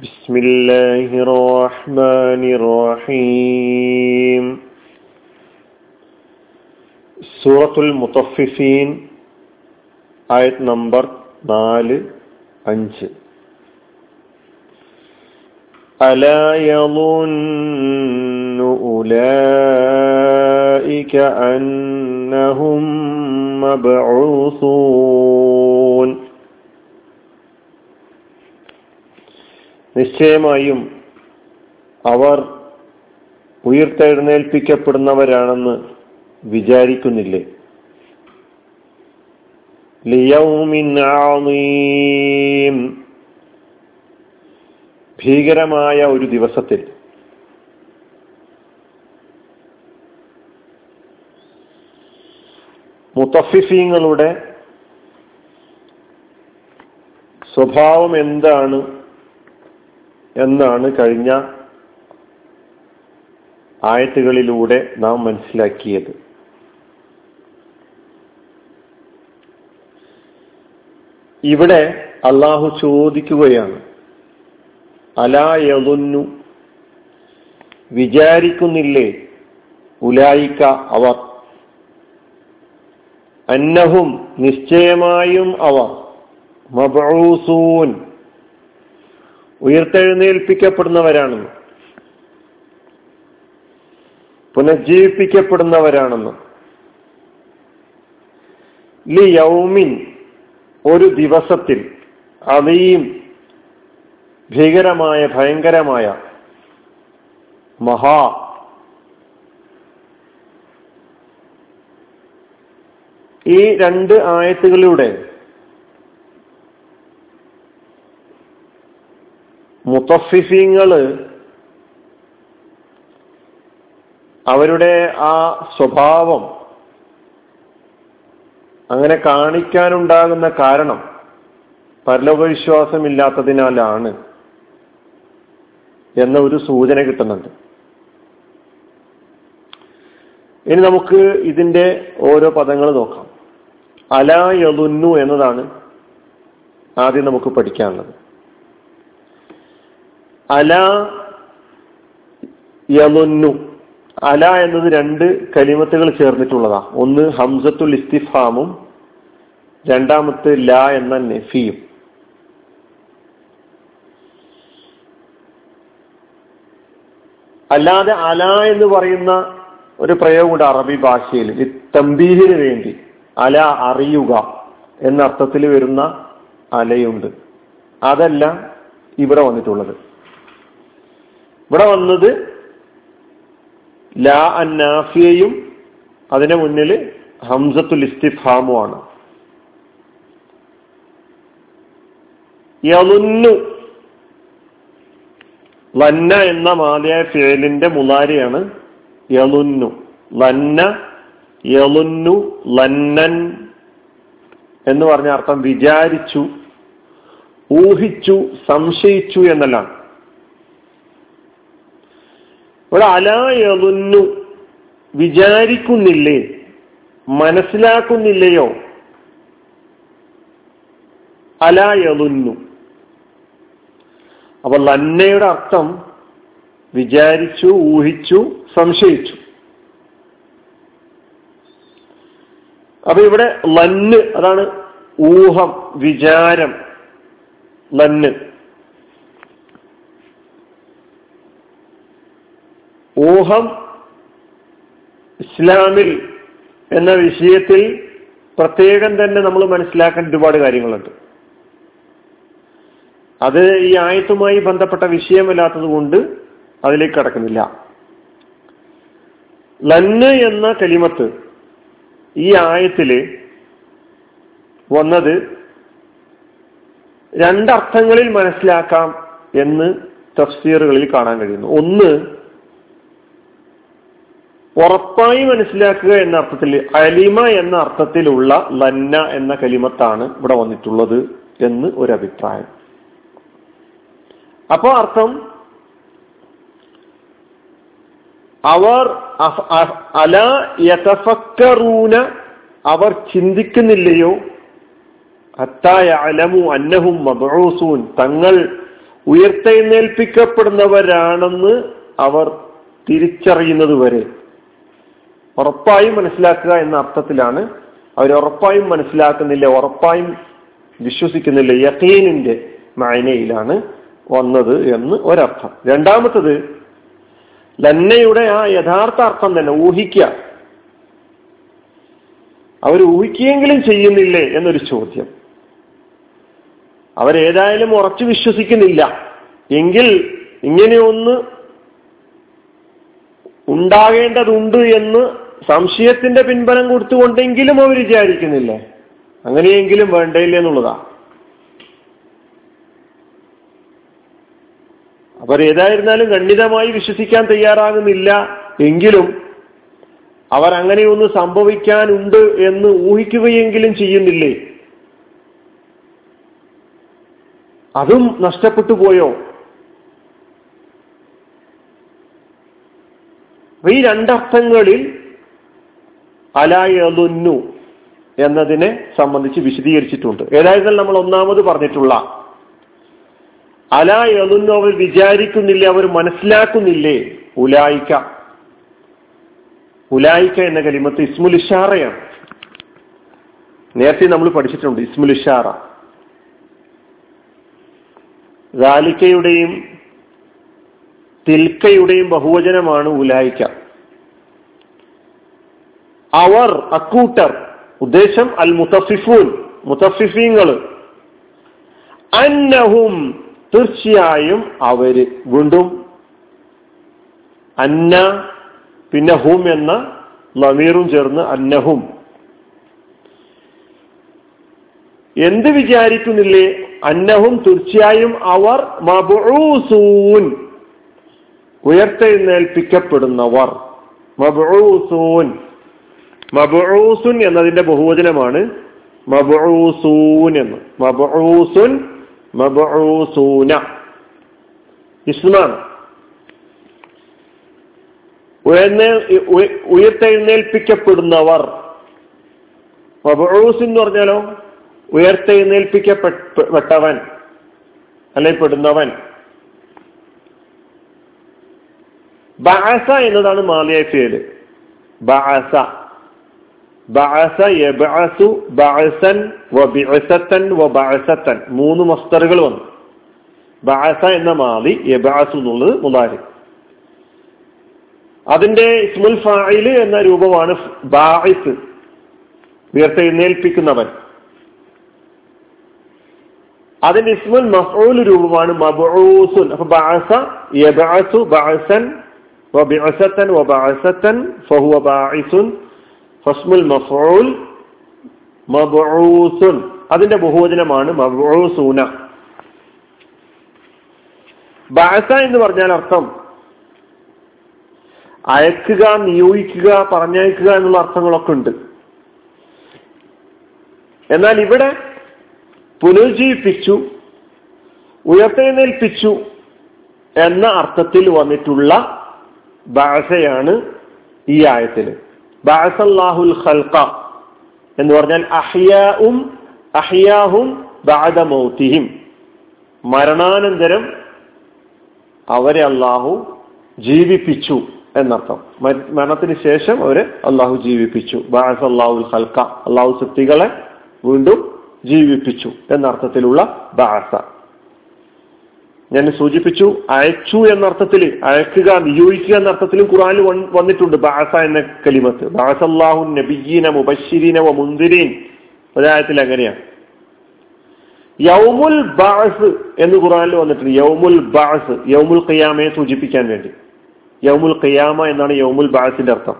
بسم الله الرحمن الرحيم സൂറത്തുൽ മുത്തഫിഫീൻ ആയത് നമ്പർ നാല് അഞ്ച് ألا يظن أولئك أنهم مبعوثون നിശ്ചയമായും അവർ ഉയർത്തെഴുന്നേൽപ്പിക്കപ്പെടുന്നവരാണെന്ന് വിചാരിക്കുന്നില്ലേ? ഭീകരമായ ഒരു ദിവസത്തിൽ. മുത്തഫിഫീങ്ങളുടെ സ്വഭാവം എന്താണ്? എന്നാണ് കഴിഞ്ഞ ആയത്തുകളിലൂടെ നാം മനസ്സിലാക്കിയത്. ഇവിടെ അള്ളാഹു ചോദിക്കുകയാണ് അലായതൊന്നു വിചാരിക്കുന്നില്ലേ? ഉലായിക്ക അവർ. അന്നഹും നിശ്ചയമായും അവർ. മബൂസൂൻ ഉയർത്തെഴുന്നേൽപ്പിക്കപ്പെടുന്നവരാണെന്ന് പുനഃജീവിപ്പിക്കപ്പെടുന്നവരാണെന്ന്. ലി യൗമിൻ ഒരു ദിവസത്തിൽ അതീം ഭീകരമായ ഭയങ്കരമായ മഹാ ഈ രണ്ട് ആയത്തുകളിലൂടെ മുത്തഫിഫീങ്ങൾ അവരുടെ ആ സ്വഭാവം അങ്ങനെ കാണിക്കാനുണ്ടാകുന്ന കാരണം പരലോകവിശ്വാസമില്ലാത്തതിനാലാണ് എന്ന ഒരു സൂചന കിട്ടുന്നുണ്ട്. ഇനി നമുക്ക് ഇതിന്റെ ഓരോ പദങ്ങൾ നോക്കാം. അല യലുന്നു എന്നതാണ് ആദ്യം നമുക്ക് പഠിക്കാനുള്ളത്. അല യലുന്നു അല എന്നത് രണ്ട് കലിമത്തുകൾ ചേർന്നിട്ടുള്ളതാ. ഒന്ന് ഹംസത്തുൽ ഇസ്തിഫാമും രണ്ടാമത്തെ ല എന്ന നെഫിയും. അല്ലാതെ അല എന്ന് പറയുന്ന ഒരു പ്രയോഗമുണ്ട് അറബി ഭാഷയിൽ. തമ്പീഹിന് വേണ്ടി. അല അറിയുക എന്ന അർത്ഥത്തിൽ വരുന്ന അലയുണ്ട്. അതല്ല ഇവിടെ വന്നിട്ടുള്ളത്. ഇവിടെ വന്നത് ലാ അന്നാഫിയയും അതിനു മുന്നിൽ ഹംസത്തുൽ ഇസ്തിഫാമുമാണ് യലുന്നു ലന്ന എന്ന മാതിയായ ഫേലിന്റെ മുലാരിയാണ് യലുന്നു ലന്ന യലുന്നു ലന്നൻ എന്ന് പറഞ്ഞ അർത്ഥം വിചാരിച്ചു ഊഹിച്ചു സംശയിച്ചു എന്നല്ല. ഇവിടെ അലായലുന്നു വിചാരിക്കുന്നില്ലേ? മനസ്സിലാക്കുന്നില്ലയോ? അലായലുന്നു അപ്പൊ ലന്നയുടെ അർത്ഥം വിചാരിച്ചു ഊഹിച്ചു സംശയിച്ചു. അപ്പൊ ഇവിടെ ലന്ന് അതാണ് ഊഹം വിചാരം. ലന്ന്. ഊഹം ഇസ്ലാമിൽ എന്ന വിഷയത്തിൽ പ്രത്യേകം തന്നെ നമ്മൾ മനസ്സിലാക്കേണ്ട ഒരുപാട് കാര്യങ്ങളുണ്ട്. അത് ഈ ആയത്തുമായി ബന്ധപ്പെട്ട വിഷയമല്ലാത്തത് കൊണ്ട് അതിലേക്ക് കടക്കുന്നില്ല. ലന്ന് എന്ന കലിമത്ത് ഈ ആയത്തിൽ വന്നത് രണ്ടർത്ഥങ്ങളിൽ മനസ്സിലാക്കാം എന്ന് തഫ്സീറുകളിൽ കാണാൻ കഴിയുന്നു. ഒന്ന് ഉറപ്പായി മനസ്സിലാക്കുക എന്ന അർത്ഥത്തിൽ അലിമ എന്ന അർത്ഥത്തിലുള്ള ലന്ന എന്ന കലിമത്താണ് ഇവിടെ വന്നിട്ടുള്ളത് എന്ന് ഒരു അഭിപ്രായം അപ്പോ അർത്ഥം അവർ അല യതഫക്കറൂന അവർ ചിന്തിക്കുന്നില്ലയോ? അത്തായ അലമു അന്നഹും മബൂസൂൻ തങ്ങൾ ഉയർത്തെഴുന്നേൽപ്പിക്കപ്പെടുന്നവരാണെന്ന് അവർ തിരിച്ചറിയുന്നത് വരെ. ഉറപ്പായും മനസ്സിലാക്കുക എന്ന അർത്ഥത്തിലാണ് അവർ ഉറപ്പായും മനസ്സിലാക്കുന്നില്ല ഉറപ്പായും വിശ്വസിക്കുന്നില്ല യക്കീനിന്റെ മായനയിലാണ് വന്നത് എന്ന് ഒരർത്ഥം. രണ്ടാമത്തത് ലന്നയുടെ ആ യഥാർത്ഥ അർത്ഥം തന്നെ ഊഹിക്കുക. അവർ ഊഹിക്കുകയെങ്കിലും ചെയ്യുന്നില്ലേ എന്നൊരു ചോദ്യം. അവരേതായാലും ഉറച്ചു വിശ്വസിക്കുന്നില്ല. എങ്കിൽ ഇങ്ങനെയൊന്ന് ഉണ്ടാകേണ്ടതുണ്ട് എന്ന് സംശയത്തിന്റെ പിൻബലം കൊടുത്തുകൊണ്ടെങ്കിലും അവർ വിചാരിക്കുന്നില്ലേ. അങ്ങനെയെങ്കിലും വേണ്ടയില്ല എന്നുള്ളതാ. അവർ ഏതായിരുന്നാലും ഖണ്ഡിതമായി വിശ്വസിക്കാൻ തയ്യാറാകുന്നില്ല എങ്കിലും അവർ അങ്ങനെയൊന്ന് സംഭവിക്കാനുണ്ട് എന്ന് ഊഹിക്കുകയെങ്കിലും ചെയ്യുന്നില്ലേ? അതും നഷ്ടപ്പെട്ടു പോയോ? ഈ രണ്ടർത്ഥങ്ങളിൽ അലായലുന്നു എന്നതിനെ സംബന്ധിച്ച് വിശദീകരിച്ചിട്ടുണ്ട്. ഏതായിരുന്നാൽ നമ്മൾ ഒന്നാമത് പറഞ്ഞിട്ടുള്ള അലായലുന്നു അവർ വിചാരിക്കുന്നില്ലേ അവർ മനസ്സിലാക്കുന്നില്ലേ? ഉലായിക്ക. ഉലായിക്ക എന്ന കലിമത്ത് ഇസ്മുൽ ഇഷാറയാണ്. നേരത്തെ നമ്മൾ പഠിച്ചിട്ടുണ്ട് ഇസ്മുൽ ഇഷാറ. റാലിക്കയുടെയും തിൽക്കയുടെയും ബഹുവചനമാണ് ഉലായിക്ക. അവർ അക്കൂട്ടർ ഉദ്ദേശം അൽ മുത്തഫിഫൂൻ മുത്തഫിഫീങ്ങൾ അന്നഹും തീർച്ചയായും അവർ വീണ്ടും അന്ന പിന്നെ ഹും എന്ന ലമീറും ചേർന്ന് അന്നഹും. എന്ത് വിചാരിക്കുന്നില്ലേ? അന്നഹും തീർച്ചയായും അവർ മബൂസൂൻ ഉയർത്തെഴുന്നേൽപ്പിക്കപ്പെടുന്നവർ. മബൂസൂൻ മബൂസുൻ എന്നതിന്റെ ബഹുവചനമാണ് മബൂസൂൻ എന്ന്. മബൂസുൻ മബൂസൂന ഇസ്മാണ്. ഉയർത്തെഴുന്നേൽപ്പിക്കപ്പെടുന്നവർ. മബൂസ് എന്ന് പറഞ്ഞാലോ? ഉയർത്തെഴുന്നേൽപ്പിക്കപ്പെട്ടവൻ. അല്ലെ പെടുന്നവൻ ബഅസ എന്നതാണ് മാലിയായ ഫിയൽ. ബഅസ. ബഅസ യബഅസു ബഅസൻ വബിഅസതൻ വബഅസതൻ മൂന്ന് മസ്തറുകൾ വന്നു. ബഅസ എന്ന മാലി യബഅസു എന്നുള്ളത് മുതാരി അതിന്റെ ഇസ്മുൽ ഫായിൽ എന്ന രൂപമാണ് ബാഇസ്. ഉയർത്തെഴുന്നേൽപ്പിക്കുന്നവൻ. അതിന്റെ ഇസ്മുൽ മഫൂൽ രൂപമാണ് മബൂസുൻ അപ്പൊ ബഅസ യബഅസു ബഅസൻ അതിന്റെ ബഹുവചനമാണ് മബൂസൂന ബാസ എന്ന് പറഞ്ഞാൽ അർത്ഥം അയക്കുക നിയോഗിക്കുക പറഞ്ഞയക്കുക എന്നുള്ള അർത്ഥങ്ങളൊക്കെ ഉണ്ട്. എന്നാൽ ഇവിടെ പുനരുജ്ജീവിപ്പിച്ചു ഉയർത്തെഴുന്നേൽപ്പിച്ചു എന്ന അർത്ഥത്തിൽ വന്നിട്ടുള്ള ബാസയാണ് ഈ ആയത്തിൽ ബാസല്ലാഹുൽ ഖൽഖ എന്ന് പറഞ്ഞാൽ അഹിയാവും അഹിയാഹും ബാദ മരണാനന്തരം അവരെ അള്ളാഹു ജീവിപ്പിച്ചു എന്നർത്ഥം. മരണത്തിന് ശേഷം അവരെ അള്ളാഹു ജീവിപ്പിച്ചു. ബാസ് അള്ളാഹുൽ ഖൽഖ. അള്ളാഹു സൃഷ്ടികളെ വീണ്ടും ജീവിപ്പിച്ചു എന്നർത്ഥത്തിലുള്ള ബാസ. ഞാൻ സൂചിപ്പിച്ചു അയച്ചു എന്നർത്ഥത്തിൽ അയക്കുക നിയോഗിക്കുക എന്നർത്ഥത്തിലും ഖുറാനിൽ വന്നിട്ടുണ്ട്. ബാസ എന്ന കലിമത്ത്. ബാസല്ലാഹു നബിയീന മുബശിരീന വ മുന്തിരീൻ ഒരായത്തിൽ അങ്ങനെയാണ് യൗമുൽ ബാസ് എന്ന് ഖുറാനിൽ വന്നിട്ടുണ്ട്. യൗമുൽ ബാസ് യൗമുൽ ഖിയാമയെ സൂചിപ്പിക്കാൻ വേണ്ടി. യൗമുൽ ഖിയാമ എന്നാണ് യൗമുൽ ബാസിന്റെ അർത്ഥം.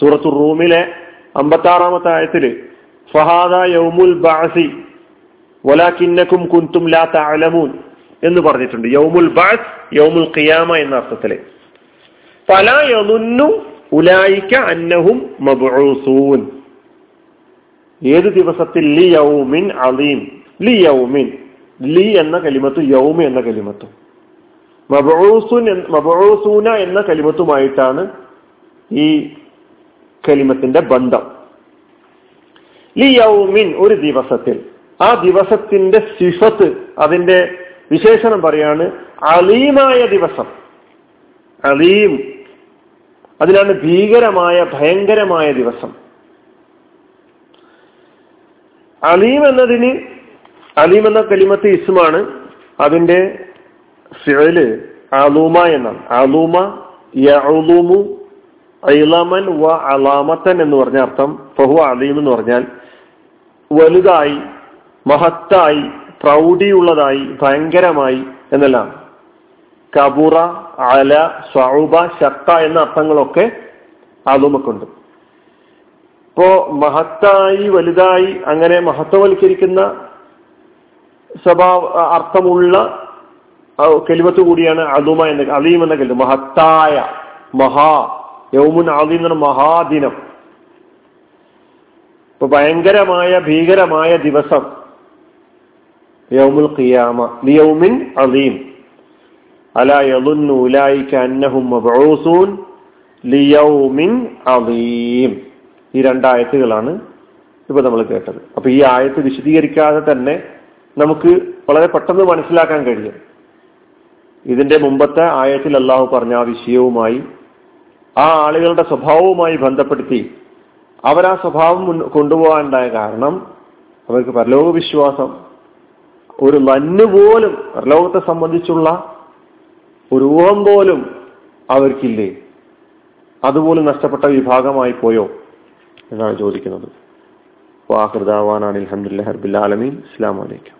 സൂറത്തു റൂമിലെ അമ്പത്തി ആറാമത്തെ ആയത്തിൽ ഫഹാദ യൗമുൽ ബാസി വലാക്കിന്നക്കും കുന്തും ലാ തഅലമൂൻ. എന്ന് പറഞ്ഞിട്ടുണ്ട്. യൗമുൽ ബാസ് യൗമുൽ ഖിയാമ എന്ന അർത്ഥത്തിൽ. പല യമുന്നു ഉലായിക്ക അന്നഹും മബ്ഊസൂൻ. ഏത് ദിവസത്തിൽ? ലി യൗമിൻ അലീം ലി യൗമിൻ. ലി എന്ന കലിമത്തു യൗമ എന്ന കലിമത്തു. മബൂസുൻ മബൂസൂന എന്ന കലിമത്തുമായിട്ടാണ് ഈ കലിമത്തിന്റെ ബന്ധം. ലി യൗമിൻ ഒരു ദിവസത്തിൽ. ആ ദിവസത്തിന്റെ സിഫത്ത് അതിന്റെ വിശേഷണം പറയാണ് അലീമായ ദിവസം. അലീം അതിനാണ് ഭീകരമായ ഭയങ്കരമായ ദിവസം. അലീം എന്നതിന് അലീം എന്ന കലിമത്ത് ഇസ്മാണ് അതിന്റെ ഫിഴൽ അലൂമ എന്നാണ്. അലൂമ യൂമു ഐലമൻ വ അലാമത്തൻ എന്ന് പറഞ്ഞ അർത്ഥം ഫഹു അലീം എന്ന് പറഞ്ഞാൽ വലുതായി മഹത്തായി പ്രൗഢിയുള്ളതായി ഭയങ്കരമായി എന്നെല്ലാം. കബുറ അല സൗബ ഷക്ക എന്ന അർത്ഥങ്ങളൊക്കെ അതുമക്കുണ്ട് ഇപ്പോ മഹത്തായി വലുതായി അങ്ങനെ മഹത്വവൽക്കരിക്കുന്ന സ്വഭാവ അർത്ഥമുള്ള കെലിമത്ത് കൂടിയാണ് അതുമ എന്ന അലീം എന്ന കെലിമ മഹത്തായ മഹാ യൗമുൻ അലീം എന്ന മഹാദിനം. ഇപ്പൊ ഭയങ്കരമായ ഭീകരമായ ദിവസം യൗമുൽ ഖിയാമ അന്നഹും ഈ രണ്ടായത്തുകളാണ് ഇപ്പൊ നമ്മൾ കേട്ടത്. അപ്പൊ ഈ ആയത്ത് വിശദീകരിക്കാതെ തന്നെ നമുക്ക് വളരെ പെട്ടെന്ന് മനസ്സിലാക്കാൻ കഴിയും. ഇതിന്റെ മുമ്പത്തെ ആയത്തിൽ അള്ളാഹു പറഞ്ഞ ആ വിഷയവുമായി ആ ആളുകളുടെ സ്വഭാവവുമായി ബന്ധപ്പെടുത്തി അവരാ സ്വഭാവം കൊണ്ടുപോകാനുണ്ടായ കാരണം അവർക്ക് പരലോക വിശ്വാസം ഒരു നന്നു പോലും പരലോകത്തെ സംബന്ധിച്ചുള്ള ഒരു ഊഹം പോലും അവർക്കില്ലേ? അതുപോലും നഷ്ടപ്പെട്ട വിഭാഗമായി പോയോ? എന്നാണ് ചോദിക്കുന്നത്. വാഹൃദാവാനാണ് അലഹമുല്ലാ ഹർബുല്ലാലമീൻ ഇസ്ലാം വലൈക്കും